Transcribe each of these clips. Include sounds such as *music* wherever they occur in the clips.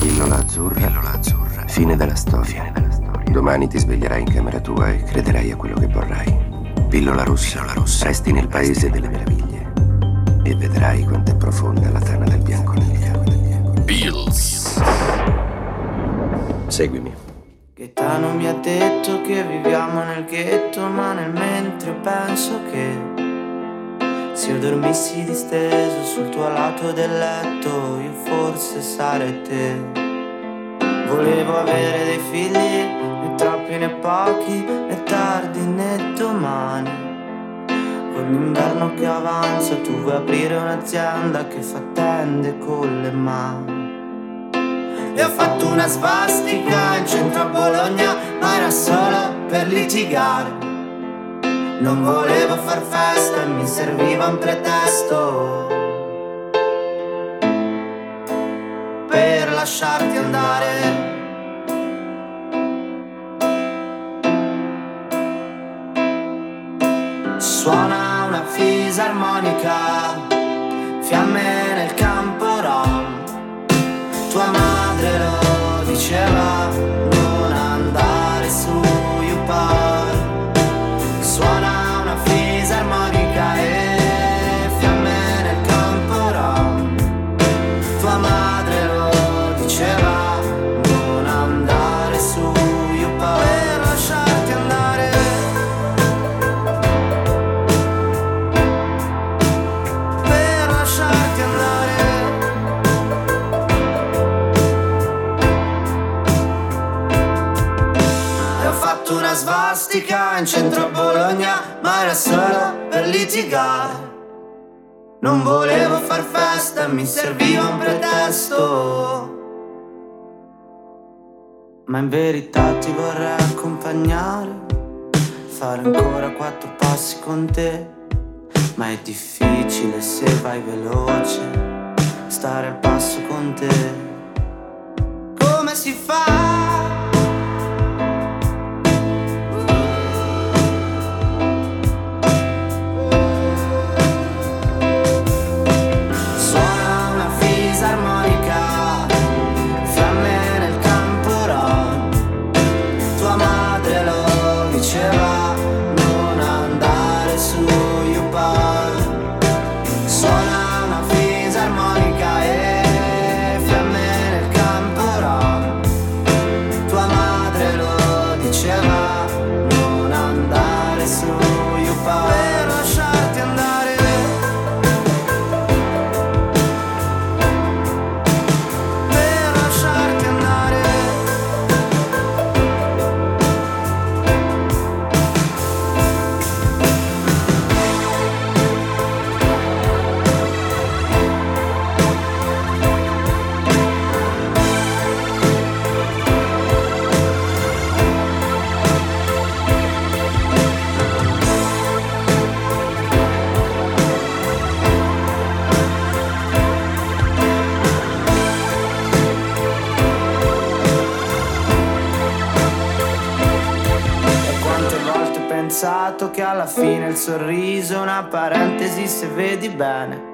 Pillola azzurra. Pillola azzurra. Fine della storia. Fine della storia. Domani ti sveglierai in camera tua e crederai a quello che vorrai. Pillola rossa. Pillola rossa. Resti nel paese delle meraviglie. E vedrai quanto è profonda la tana del bianco nel Pills. Seguimi. Gaetano mi ha detto che viviamo nel ghetto, ma nel mentre penso che se io dormissi disteso sul tuo lato del letto, io forse sarei te. Volevo avere dei figli, né troppi né pochi, né tardi né domani. Con l'inverno che avanza tu vuoi aprire un'azienda che fa tende con le mani. E ho fatto una svastica in centro a Bologna, ma era solo per litigare. Non volevo far festa mi serviva un pretesto per lasciarti andare. Suona una fisarmonica, svastica in centro a Bologna, ma era solo per litigare. Non volevo far festa, mi serviva un pretesto. Ma in verità ti vorrei accompagnare, fare ancora quattro passi con te. Ma è difficile se vai veloce, stare al passo con te. Come si fa? Pensato che alla fine il sorriso è una parentesi se vedi bene.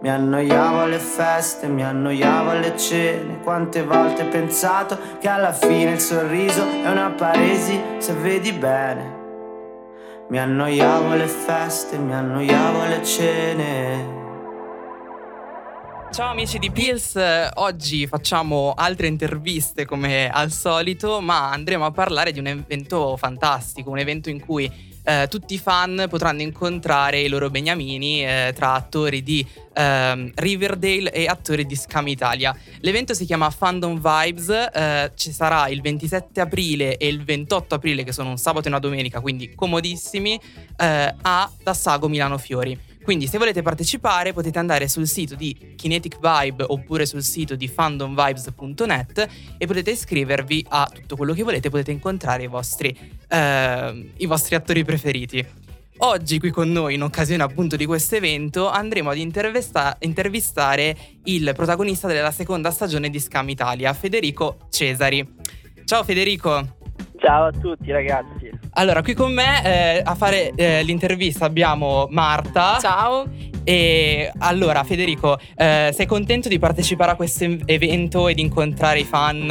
Mi annoiavo alle feste, mi annoiavo alle cene. Quante volte ho pensato che alla fine il sorriso è una paresi se vedi bene. Mi annoiavo alle feste, mi annoiavo alle cene. Ciao amici di Pills, oggi facciamo altre interviste come al solito, ma andremo a parlare di un evento fantastico, un evento in cui eh, tutti i fan potranno incontrare i loro beniamini eh, tra attori di ehm, Riverdale e attori di Scam Italia. L'evento si chiama Fandom Vibes, eh, ci sarà il 27 aprile e il 28 aprile che sono un sabato e una domenica, quindi comodissimi, eh, a Dassago Milano Fiori. Quindi se volete partecipare potete andare sul sito di Kinetic Vibe oppure sul sito di fandomvibes.net e potete iscrivervi a tutto quello che volete, potete incontrare i vostri, eh, i vostri attori preferiti. Oggi qui con noi, in occasione appunto di questo evento, andremo ad intervista- intervistare il protagonista della seconda stagione di Scam Italia, Federico Cesari. Ciao Federico! Ciao a tutti ragazzi. Allora, qui con me eh, a fare eh, l'intervista abbiamo Marta. Ciao. E allora, Federico, eh, sei contento di partecipare a questo evento e di incontrare i fan?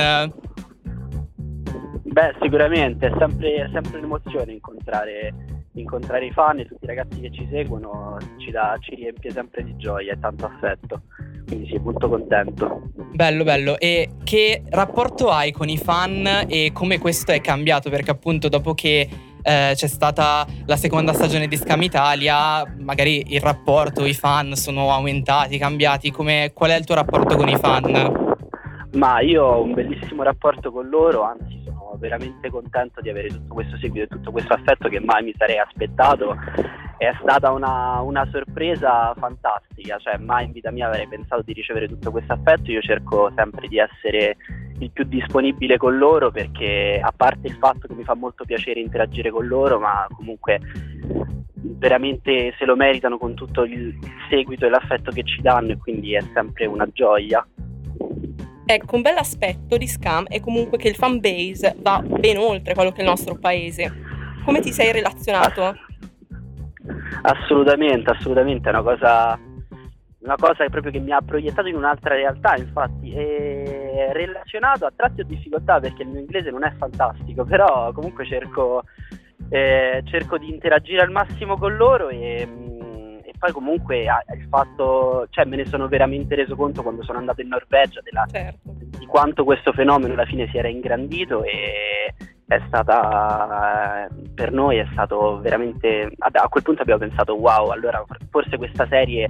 Beh, sicuramente, è sempre, è sempre un'emozione incontrare, incontrare, i fan e tutti i ragazzi che ci seguono, ci, dà, ci riempie sempre di gioia e tanto affetto. Quindi sì, molto contento. Bello, bello. E che rapporto hai con i fan e come questo è cambiato? Perché appunto dopo che eh, c'è stata la seconda stagione di Scam Italia, magari il rapporto, i fan sono aumentati, cambiati. Come, qual è il tuo rapporto con i fan? Ma io ho un bellissimo rapporto con loro, anzi sono veramente contento di avere tutto questo seguito e tutto questo affetto che mai mi sarei aspettato. È stata una, una sorpresa fantastica, cioè mai in vita mia avrei pensato di ricevere tutto questo affetto. Io cerco sempre di essere il più disponibile con loro perché a parte il fatto che mi fa molto piacere interagire con loro, ma comunque veramente se lo meritano con tutto il seguito e l'affetto che ci danno e quindi è sempre una gioia. Ecco, un bel aspetto di Scam è comunque che il fan base va ben oltre quello che è il nostro paese. Come ti sei relazionato? Assolutamente, assolutamente, è una cosa, una cosa proprio che mi ha proiettato in un'altra realtà, infatti, e relazionato a tratti ho difficoltà perché il mio inglese non è fantastico, però comunque cerco, eh, cerco di interagire al massimo con loro e poi comunque il fatto, cioè me ne sono veramente reso conto quando sono andato in Norvegia della, certo. di quanto questo fenomeno alla fine si era ingrandito e è stata per noi è stato veramente a quel punto abbiamo pensato wow allora forse questa serie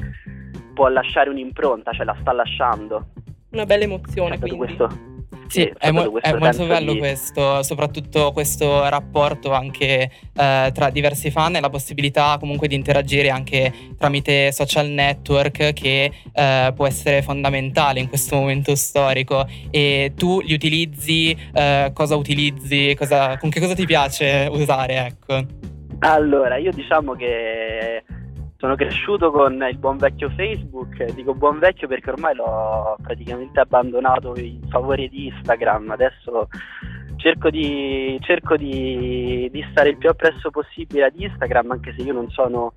può lasciare un'impronta cioè la sta lasciando. Una bella emozione quindi. questo sì, è, mo- è molto bello di... questo, soprattutto questo rapporto anche eh, tra diversi fan e la possibilità comunque di interagire anche tramite social network che eh, può essere fondamentale in questo momento storico. E tu li utilizzi, eh, cosa utilizzi, cosa, con che cosa ti piace usare? Ecco. Allora, io diciamo che sono cresciuto con il buon vecchio Facebook, dico buon vecchio perché ormai l'ho praticamente abbandonato in favore di Instagram, adesso cerco di, cerco di, di stare il più appresso possibile ad Instagram anche se io non sono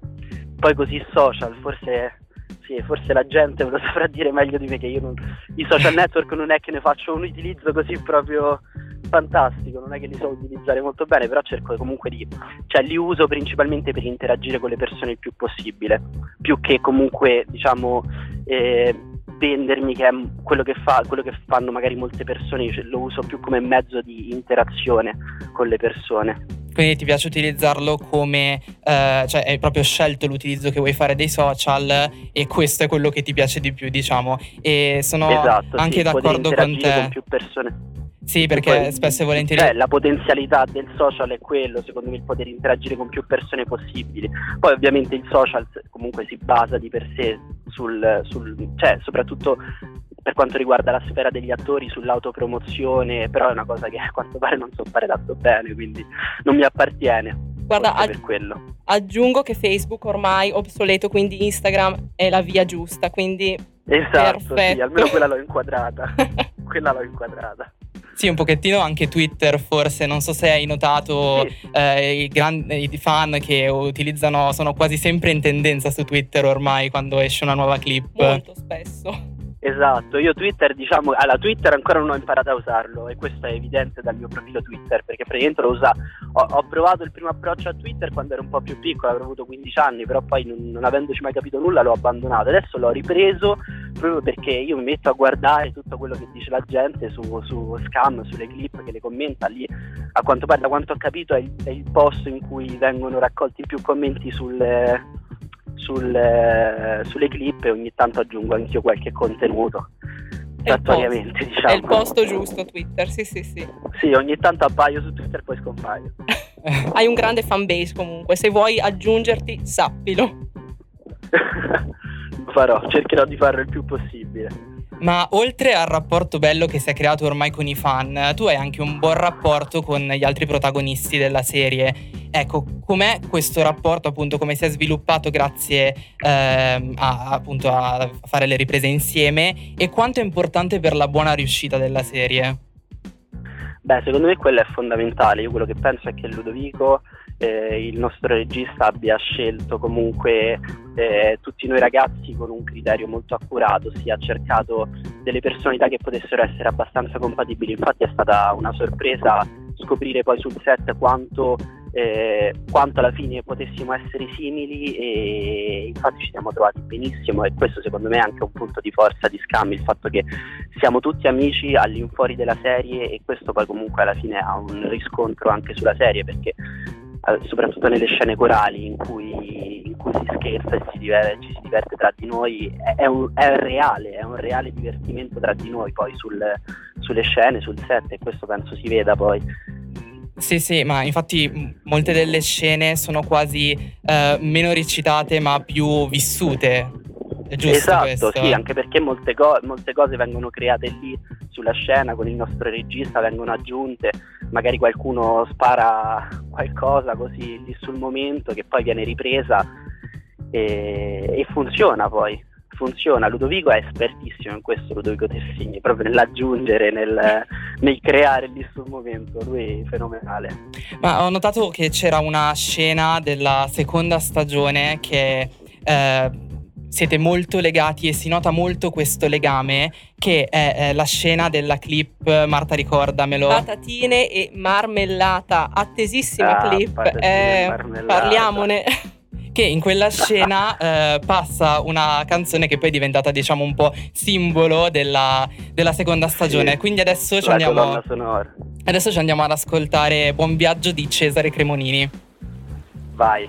poi così social, forse, sì, forse la gente lo saprà dire meglio di me che io non, i social network non è che ne faccio un utilizzo così proprio fantastico, non è che li so utilizzare molto bene, però cerco comunque di, cioè li uso principalmente per interagire con le persone il più possibile, più che comunque diciamo eh, vendermi che è quello che, fa, quello che fanno magari molte persone, cioè, lo uso più come mezzo di interazione con le persone. Quindi ti piace utilizzarlo come, eh, cioè hai proprio scelto l'utilizzo che vuoi fare dei social e questo è quello che ti piace di più, diciamo. E sono esatto, anche sì, d'accordo con te. Con più persone. Sì, perché poi, spesso e volentieri. Cioè, la potenzialità del social è quello, secondo me, il poter interagire con più persone possibili. Poi, ovviamente, il social comunque si basa di per sé sul, sul cioè, soprattutto per quanto riguarda la sfera degli attori, sull'autopromozione, però è una cosa che a quanto pare non so fare tanto bene, quindi non mi appartiene. Guarda, aggi- aggiungo che Facebook ormai è obsoleto, quindi Instagram è la via giusta, quindi Esatto, perfetto. sì, almeno quella l'ho inquadrata. *laughs* quella l'ho inquadrata. Sì, un pochettino anche Twitter, forse. Non so se hai notato sì. eh, i, grandi, i fan che utilizzano, sono quasi sempre in tendenza su Twitter ormai quando esce una nuova clip. Molto spesso. Esatto, io Twitter diciamo, allora Twitter ancora non ho imparato a usarlo e questo è evidente dal mio profilo Twitter perché praticamente lo usa, ho, ho provato il primo approccio a Twitter quando ero un po' più piccolo, avrò avuto 15 anni, però poi non, non avendoci mai capito nulla l'ho abbandonato, adesso l'ho ripreso proprio perché io mi metto a guardare tutto quello che dice la gente su, su Scam, sulle clip che le commenta lì, a quanto pare da quanto ho capito è il, è il posto in cui vengono raccolti più commenti sulle sul, eh, sulle clip e ogni tanto aggiungo anch'io qualche contenuto. Attualmente, diciamo. È il posto giusto Twitter, sì sì sì. Sì, ogni tanto appaio su Twitter poi scompaio. *laughs* Hai un grande fan base comunque, se vuoi aggiungerti sappilo. Lo *laughs* farò, cercherò di farlo il più possibile. Ma oltre al rapporto bello che si è creato ormai con i fan, tu hai anche un buon rapporto con gli altri protagonisti della serie. Ecco, com'è questo rapporto, appunto, come si è sviluppato grazie eh, a, appunto, a fare le riprese insieme e quanto è importante per la buona riuscita della serie? Beh, secondo me quello è fondamentale. Io quello che penso è che Ludovico, eh, il nostro regista, abbia scelto comunque eh, tutti noi ragazzi con un criterio molto accurato, si ha cercato delle personalità che potessero essere abbastanza compatibili. Infatti è stata una sorpresa scoprire poi sul set quanto eh, quanto alla fine potessimo essere simili e infatti ci siamo trovati benissimo e questo secondo me è anche un punto di forza di Scam, il fatto che siamo tutti amici all'infuori della serie e questo poi comunque alla fine ha un riscontro anche sulla serie perché soprattutto nelle scene corali in cui, in cui si scherza e si diverte, ci si diverte tra di noi è, un, è, reale, è un reale divertimento tra di noi poi sul, sulle scene, sul set e questo penso si veda poi sì, sì, ma infatti molte delle scene sono quasi eh, meno recitate ma più vissute. È giusto esatto, questo? sì, anche perché molte, co- molte cose vengono create lì sulla scena con il nostro regista, vengono aggiunte, magari qualcuno spara qualcosa così lì sul momento che poi viene ripresa e, e funziona poi funziona. Ludovico è espertissimo in questo, Ludovico Tessini, proprio nell'aggiungere, nel, nel creare lì sul momento, lui è fenomenale. Ma ho notato che c'era una scena della seconda stagione che... Eh, siete molto legati e si nota molto questo legame che è, è la scena della clip Marta ricordamelo patatine e marmellata attesissima ah, clip eh, parliamone *laughs* che in quella scena *laughs* eh, passa una canzone che poi è diventata diciamo un po' simbolo della, della seconda stagione. Sì, Quindi adesso ci, andiamo, adesso ci andiamo ad ascoltare Buon viaggio di Cesare Cremonini. Vai.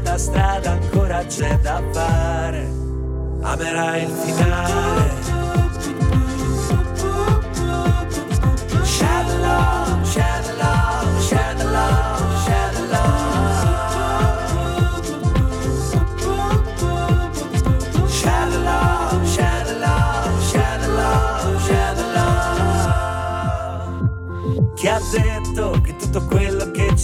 quanta strada ancora c'è da fare, amerai il finale. Shadow, shadow, shadow, shadow. Shadow, shadow, shadow, shadow. Chi ha detto che tutto quello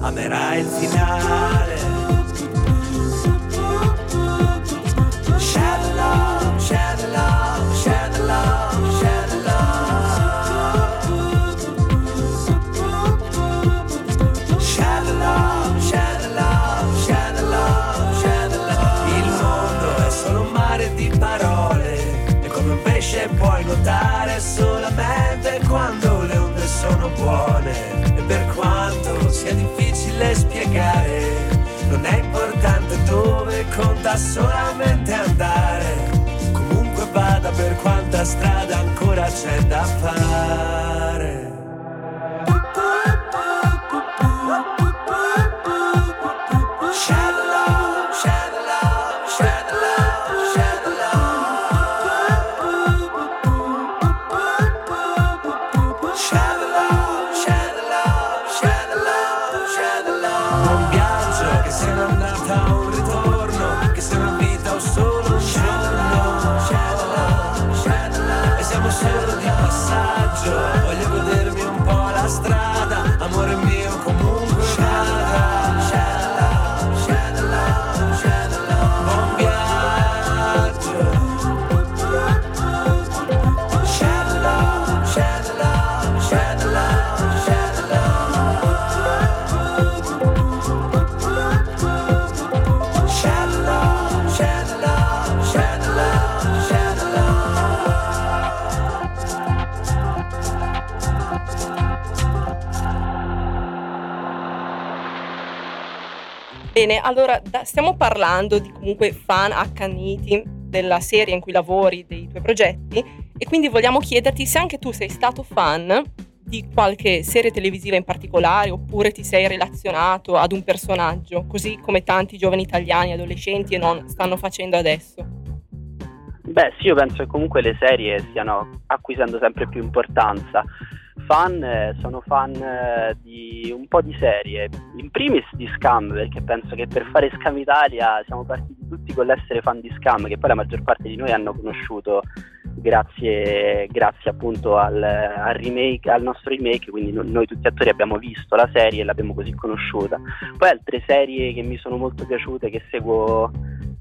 amerai il finale. Shadow love, shadow love, shadow love, shadow love. Shadow love, shadow love, shadow love. Il mondo è solo un mare di parole e come un pesce puoi nuotare solamente quando le onde sono buone difficile spiegare. Non è importante dove conta solamente andare. Comunque vada per quanta strada ancora c'è da fare Bene, allora da, stiamo parlando di comunque fan accaniti della serie in cui lavori, dei tuoi progetti e quindi vogliamo chiederti se anche tu sei stato fan di qualche serie televisiva in particolare oppure ti sei relazionato ad un personaggio, così come tanti giovani italiani, adolescenti e non stanno facendo adesso? Beh, sì, io penso che comunque le serie stiano acquisendo sempre più importanza. Fan, eh, sono fan eh, di un po' di serie, in primis di Scam, perché penso che per fare Scam Italia siamo partiti tutti con l'essere fan di Scam, che poi la maggior parte di noi hanno conosciuto grazie, grazie appunto al, al, remake, al nostro remake, quindi no, noi tutti attori abbiamo visto la serie e l'abbiamo così conosciuta. Poi altre serie che mi sono molto piaciute, che seguo,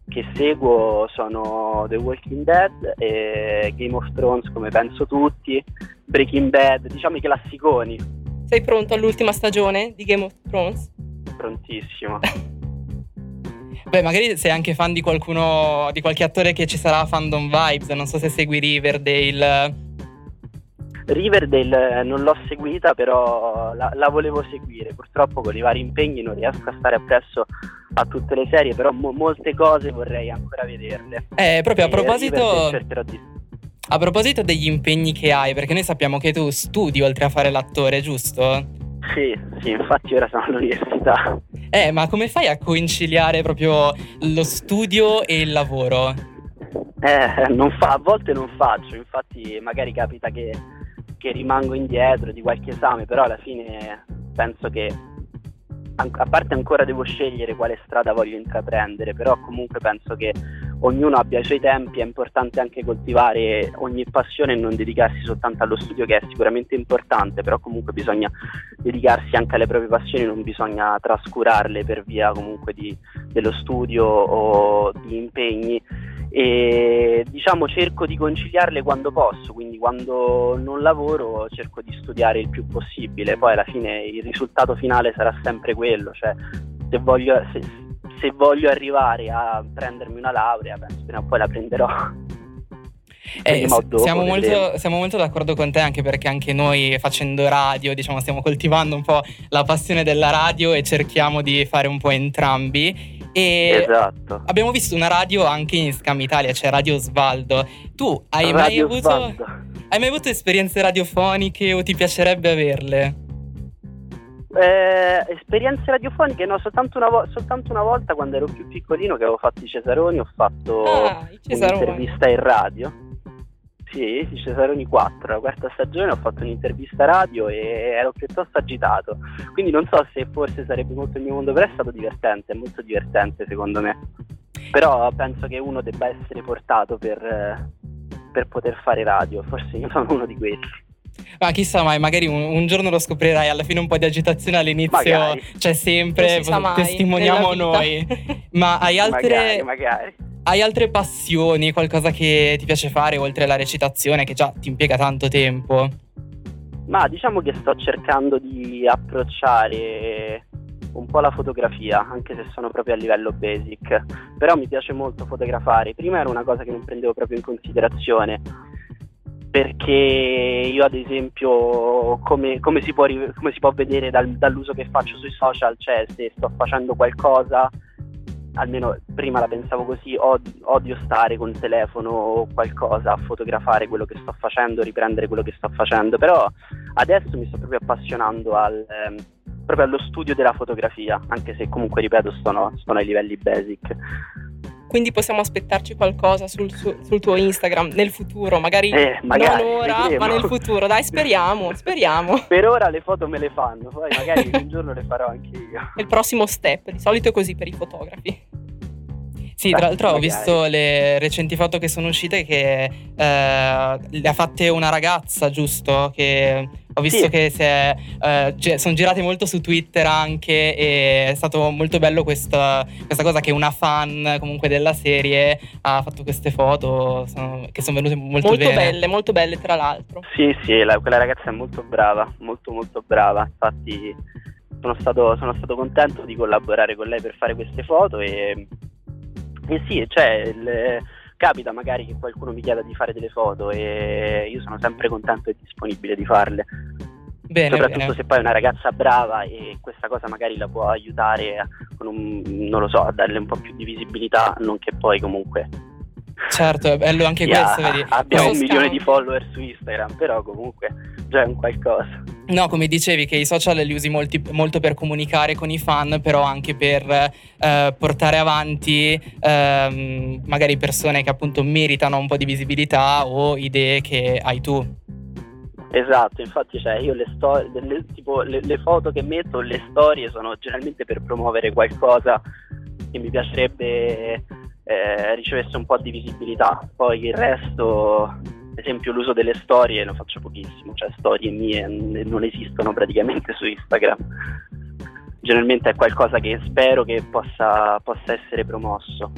che seguo sono The Walking Dead e Game of Thrones come penso tutti, Breaking Bad, diciamo i classiconi. Sei pronto all'ultima stagione di Game of Thrones? Prontissimo. *laughs* Beh, magari sei anche fan di qualcuno, di qualche attore che ci sarà fandom vibes, non so se segui Riverdale. Riverdale non l'ho seguita, però la, la, volevo seguire. Purtroppo con i vari impegni non riesco a stare appresso a tutte le serie, però mo- molte cose vorrei ancora vederle. Eh, proprio a proposito... Di... A proposito degli impegni che hai, perché noi sappiamo che tu studi oltre a fare l'attore, giusto? Sì, sì, infatti ora sono all'università. Eh, ma come fai a conciliare proprio lo studio e il lavoro? Eh, non fa, a volte non faccio, infatti magari capita che, che rimango indietro di qualche esame, però alla fine penso che a parte ancora devo scegliere quale strada voglio intraprendere, però comunque penso che ognuno abbia i suoi tempi, è importante anche coltivare ogni passione e non dedicarsi soltanto allo studio che è sicuramente importante, però comunque bisogna dedicarsi anche alle proprie passioni, non bisogna trascurarle per via comunque di, dello studio o di impegni e diciamo cerco di conciliarle quando posso, quindi quando non lavoro cerco di studiare il più possibile, poi alla fine il risultato finale sarà sempre quello, cioè se voglio, se, se voglio arrivare a prendermi una laurea, penso prima o poi la prenderò. Eh, siamo, molto, siamo, molto, d'accordo con te anche perché anche noi facendo radio diciamo stiamo *laughs* coltivando un po' la passione della radio e cerchiamo di fare un po' entrambi e esatto. abbiamo visto una radio anche in Scam Italia, cioè Radio Svaldo. Tu hai mai, avuto, hai mai avuto esperienze radiofoniche o ti piacerebbe averle? Eh, esperienze radiofoniche no, soltanto una, vo- soltanto una, volta quando ero più piccolino che avevo fatto i Cesaroni, ho fatto ah, un'intervista in radio sì, sì, Cesaroni 4, la quarta stagione ho fatto un'intervista radio e ero piuttosto agitato, quindi non so se forse sarebbe molto il mio mondo, però è stato divertente, è molto divertente secondo me. Però penso che uno debba essere portato per, per poter fare radio, forse io sono uno di questi. Ma chissà mai, magari un, un, giorno lo scoprirai, alla fine un po' di agitazione all'inizio magari. c'è sempre, testimoniamo noi. Ma hai altre... Magari, magari. Hai altre passioni, qualcosa che ti piace fare oltre alla recitazione che già ti impiega tanto tempo? Ma diciamo che sto cercando di approcciare un po' la fotografia, anche se sono proprio a livello basic. Però mi piace molto fotografare. Prima era una cosa che non prendevo proprio in considerazione. Perché io, ad esempio, come, come, si, può, come si, può, vedere dal, dall'uso che faccio sui social, cioè se sto facendo qualcosa almeno prima la pensavo così, od- odio stare con il telefono o qualcosa a fotografare quello che sto facendo, riprendere quello che sto facendo, però adesso mi sto proprio appassionando al, ehm, proprio allo studio della fotografia, anche se comunque, ripeto, sono, sono ai livelli basic. Quindi possiamo aspettarci qualcosa sul, sul tuo Instagram nel futuro, magari, eh, magari non ora, ma nel futuro. Dai, *laughs* speriamo, speriamo. Per ora le foto me le fanno, poi magari un giorno le farò anche io. È il prossimo step, di solito è così per i fotografi. Sì, tra l'altro ho visto le recenti foto che sono uscite che eh, le ha fatte una ragazza, giusto? Che ho visto sì. che è, eh, gi- sono girate molto su Twitter anche e è stato molto bello questa, questa, cosa che una fan comunque della serie ha fatto queste foto sono, che sono venute molto, molto bene. belle, molto belle tra l'altro. Sì, sì, la, quella ragazza è molto brava, molto molto brava, infatti sono stato, sono stato contento di collaborare con lei per fare queste foto e eh sì, cioè, il, capita magari che qualcuno mi chieda di fare delle foto e io sono sempre contento e disponibile di farle. Bene, Soprattutto bene. se poi è una ragazza brava e questa cosa magari la può aiutare a, con un, non lo so, a darle un po' più di visibilità, non che poi comunque Certo, è bello anche sia- questo, vedi. abbia Questo un milione di follower su Instagram, però comunque già è un qualcosa. No, come dicevi che i social li usi molti- molto per comunicare con i fan, però anche per eh, portare avanti ehm, magari persone che appunto meritano un po' di visibilità o idee che hai tu. Esatto, infatti cioè, io le storie, delle- tipo le, le foto che metto, le storie sono generalmente per promuovere qualcosa che mi piacerebbe eh, ricevesse un po' di visibilità. Poi il resto, ad esempio l'uso delle storie lo faccio pochissimo, cioè storie mie non esistono praticamente su Instagram. Generalmente è qualcosa che spero che possa, possa essere promosso.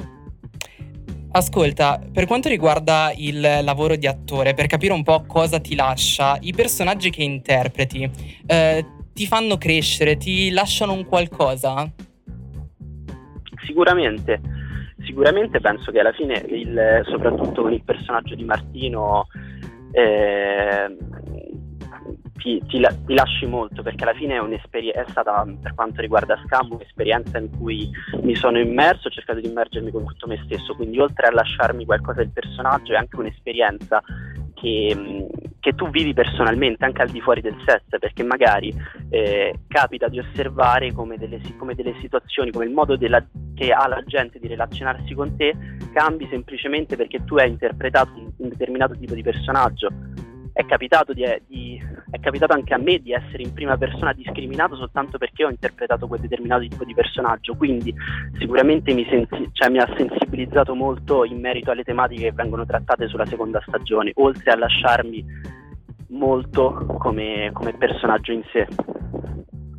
Ascolta, per quanto riguarda il lavoro di attore, per capire un po' cosa ti lascia, i personaggi che interpreti eh, ti fanno crescere, ti lasciano un qualcosa? Sicuramente, sicuramente penso che alla fine, il- soprattutto con il personaggio di Martino, eh, ti, ti ti lasci molto perché alla fine è, è stata, per quanto riguarda Scam, un'esperienza in cui mi sono immerso, ho cercato di immergermi con tutto me stesso, quindi oltre a lasciarmi qualcosa del personaggio è anche un'esperienza che, che tu vivi personalmente anche al di fuori del set perché magari eh, capita di osservare come delle, come delle situazioni, come il modo della- che ha la gente di relazionarsi con te cambi semplicemente perché tu hai interpretato un, un determinato tipo di personaggio. È capitato, di- di- è capitato anche a me di essere in prima persona discriminato soltanto perché ho interpretato quel determinato tipo di personaggio, quindi sicuramente mi, sensi- cioè, mi ha sensibilizzato molto in merito alle tematiche che vengono trattate sulla seconda stagione, oltre a lasciarmi molto come, come personaggio in sé.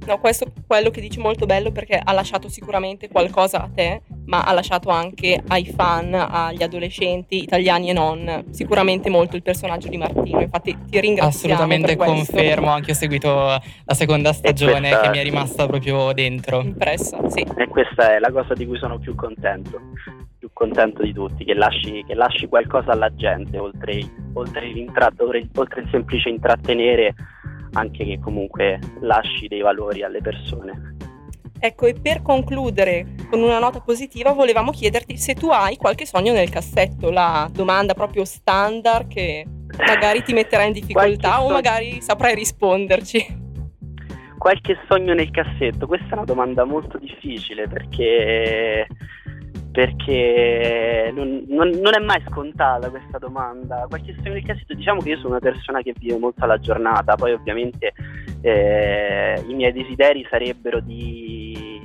No, questo è quello che dici molto bello perché ha lasciato sicuramente qualcosa a te, ma ha lasciato anche ai fan, agli adolescenti italiani e non, sicuramente molto il personaggio di Martino. Infatti ti ringraziamo Assolutamente confermo, anche ho seguito la seconda stagione questa- che mi è rimasta proprio dentro. Impressa, sì. E questa è la cosa di cui sono più contento, più contento di tutti, che lasci, che lasci qualcosa alla gente, oltre, oltre- oltre il semplice intrattenere, anche che comunque lasci dei valori alle persone. Ecco, e per concludere con una nota positiva, volevamo chiederti se tu hai qualche sogno nel cassetto, la domanda proprio standard che magari ti metterà in difficoltà Qualche o sogno- magari saprai risponderci. Qualche sogno nel cassetto? Questa è una domanda molto difficile perché, perché non, non- non è mai scontata questa domanda. Qualche sogno nel cassetto? Diciamo che io sono una persona che vive molto alla giornata, poi ovviamente eh, i miei desideri sarebbero di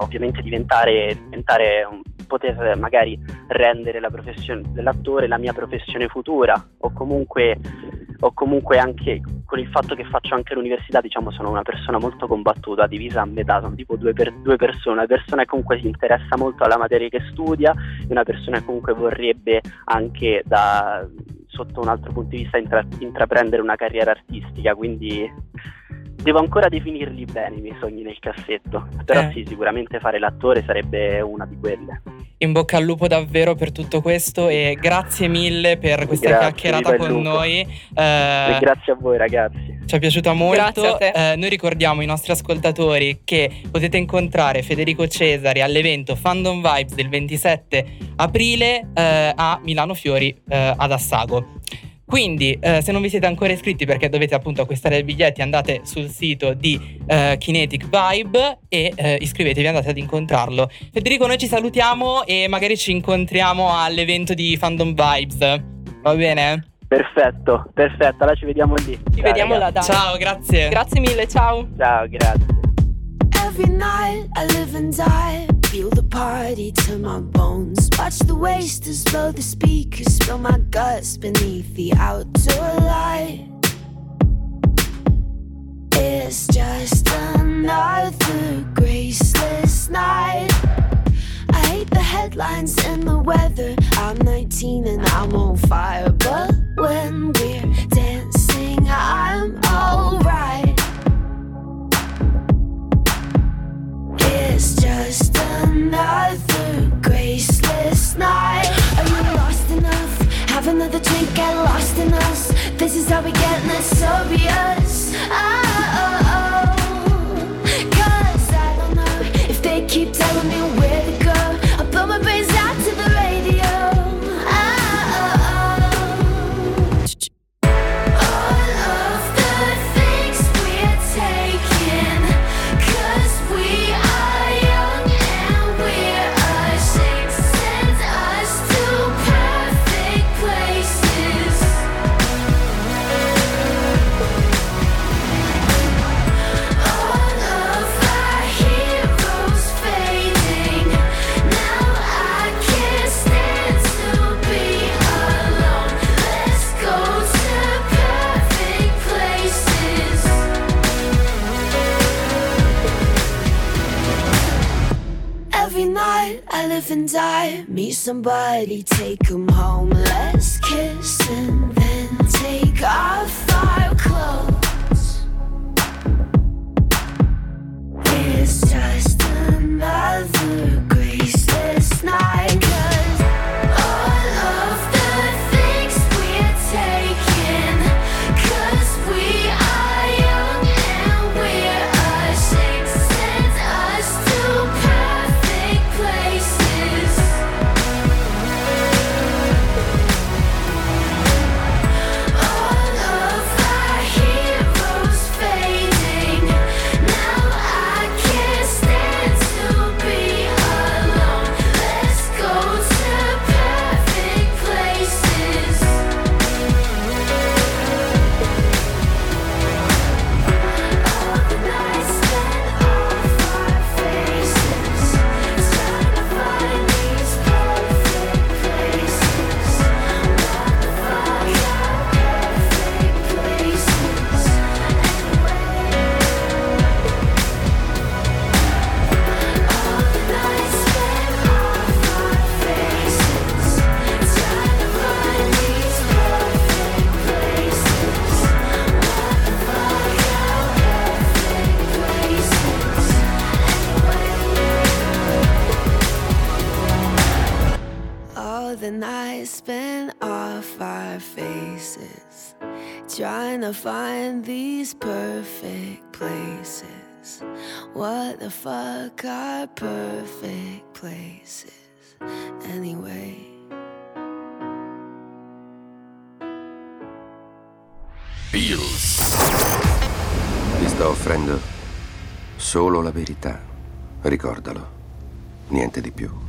ovviamente diventare, diventare un- poter magari rendere la professione dell'attore la mia professione futura o comunque o comunque anche con il fatto che faccio anche l'università, diciamo, sono una persona molto combattuta, divisa a metà, sono tipo due, per- due persone, una persona che comunque si interessa molto alla materia che studia e una persona che comunque vorrebbe anche da sotto un altro punto di vista intra- intraprendere una carriera artistica, quindi devo ancora definirli bene i miei sogni nel cassetto, però Eh. sì, sicuramente fare l'attore sarebbe una di quelle. In bocca al lupo davvero per tutto questo e grazie mille per questa Grazie, chiacchierata con lupo. noi. Eh, grazie a voi ragazzi. Ci è piaciuta molto. Grazie a te. Eh, noi ricordiamo ai nostri ascoltatori che potete incontrare Federico Cesari all'evento Fandom Vibes del 27 aprile eh, a Milano Fiori eh, ad Assago. Quindi, eh, se non vi siete ancora iscritti perché dovete appunto acquistare i biglietti, andate sul sito di eh, Kinetic Vibe e eh, iscrivetevi, andate ad incontrarlo. Federico, noi ci salutiamo e magari ci incontriamo all'evento di Fandom Vibes. Va bene? Perfetto, perfetto, allora ci vediamo lì. Ci Ciao, vediamo là, ragazzi. dai. Ciao, grazie. Grazie mille, ciao. Ciao, grazie. Feel the party to my bones. Watch the wasters blow the speakers. Spill my guts beneath the outdoor light. It's just another graceless night. I hate the headlines and the weather. I'm 19 and I'm on fire. But when we're dancing, I'm alright. It's just another graceless night. Are you lost enough? Have another drink, get lost in us. This is how we get less obvious. Ah, ah, ah. Somebody, take them home. Let's kiss and then take off our clothes. Find these perfect places. What the fuck are perfect places anyway? Bills. Ti sto offrendo solo la verità. Ricordalo. Niente di più.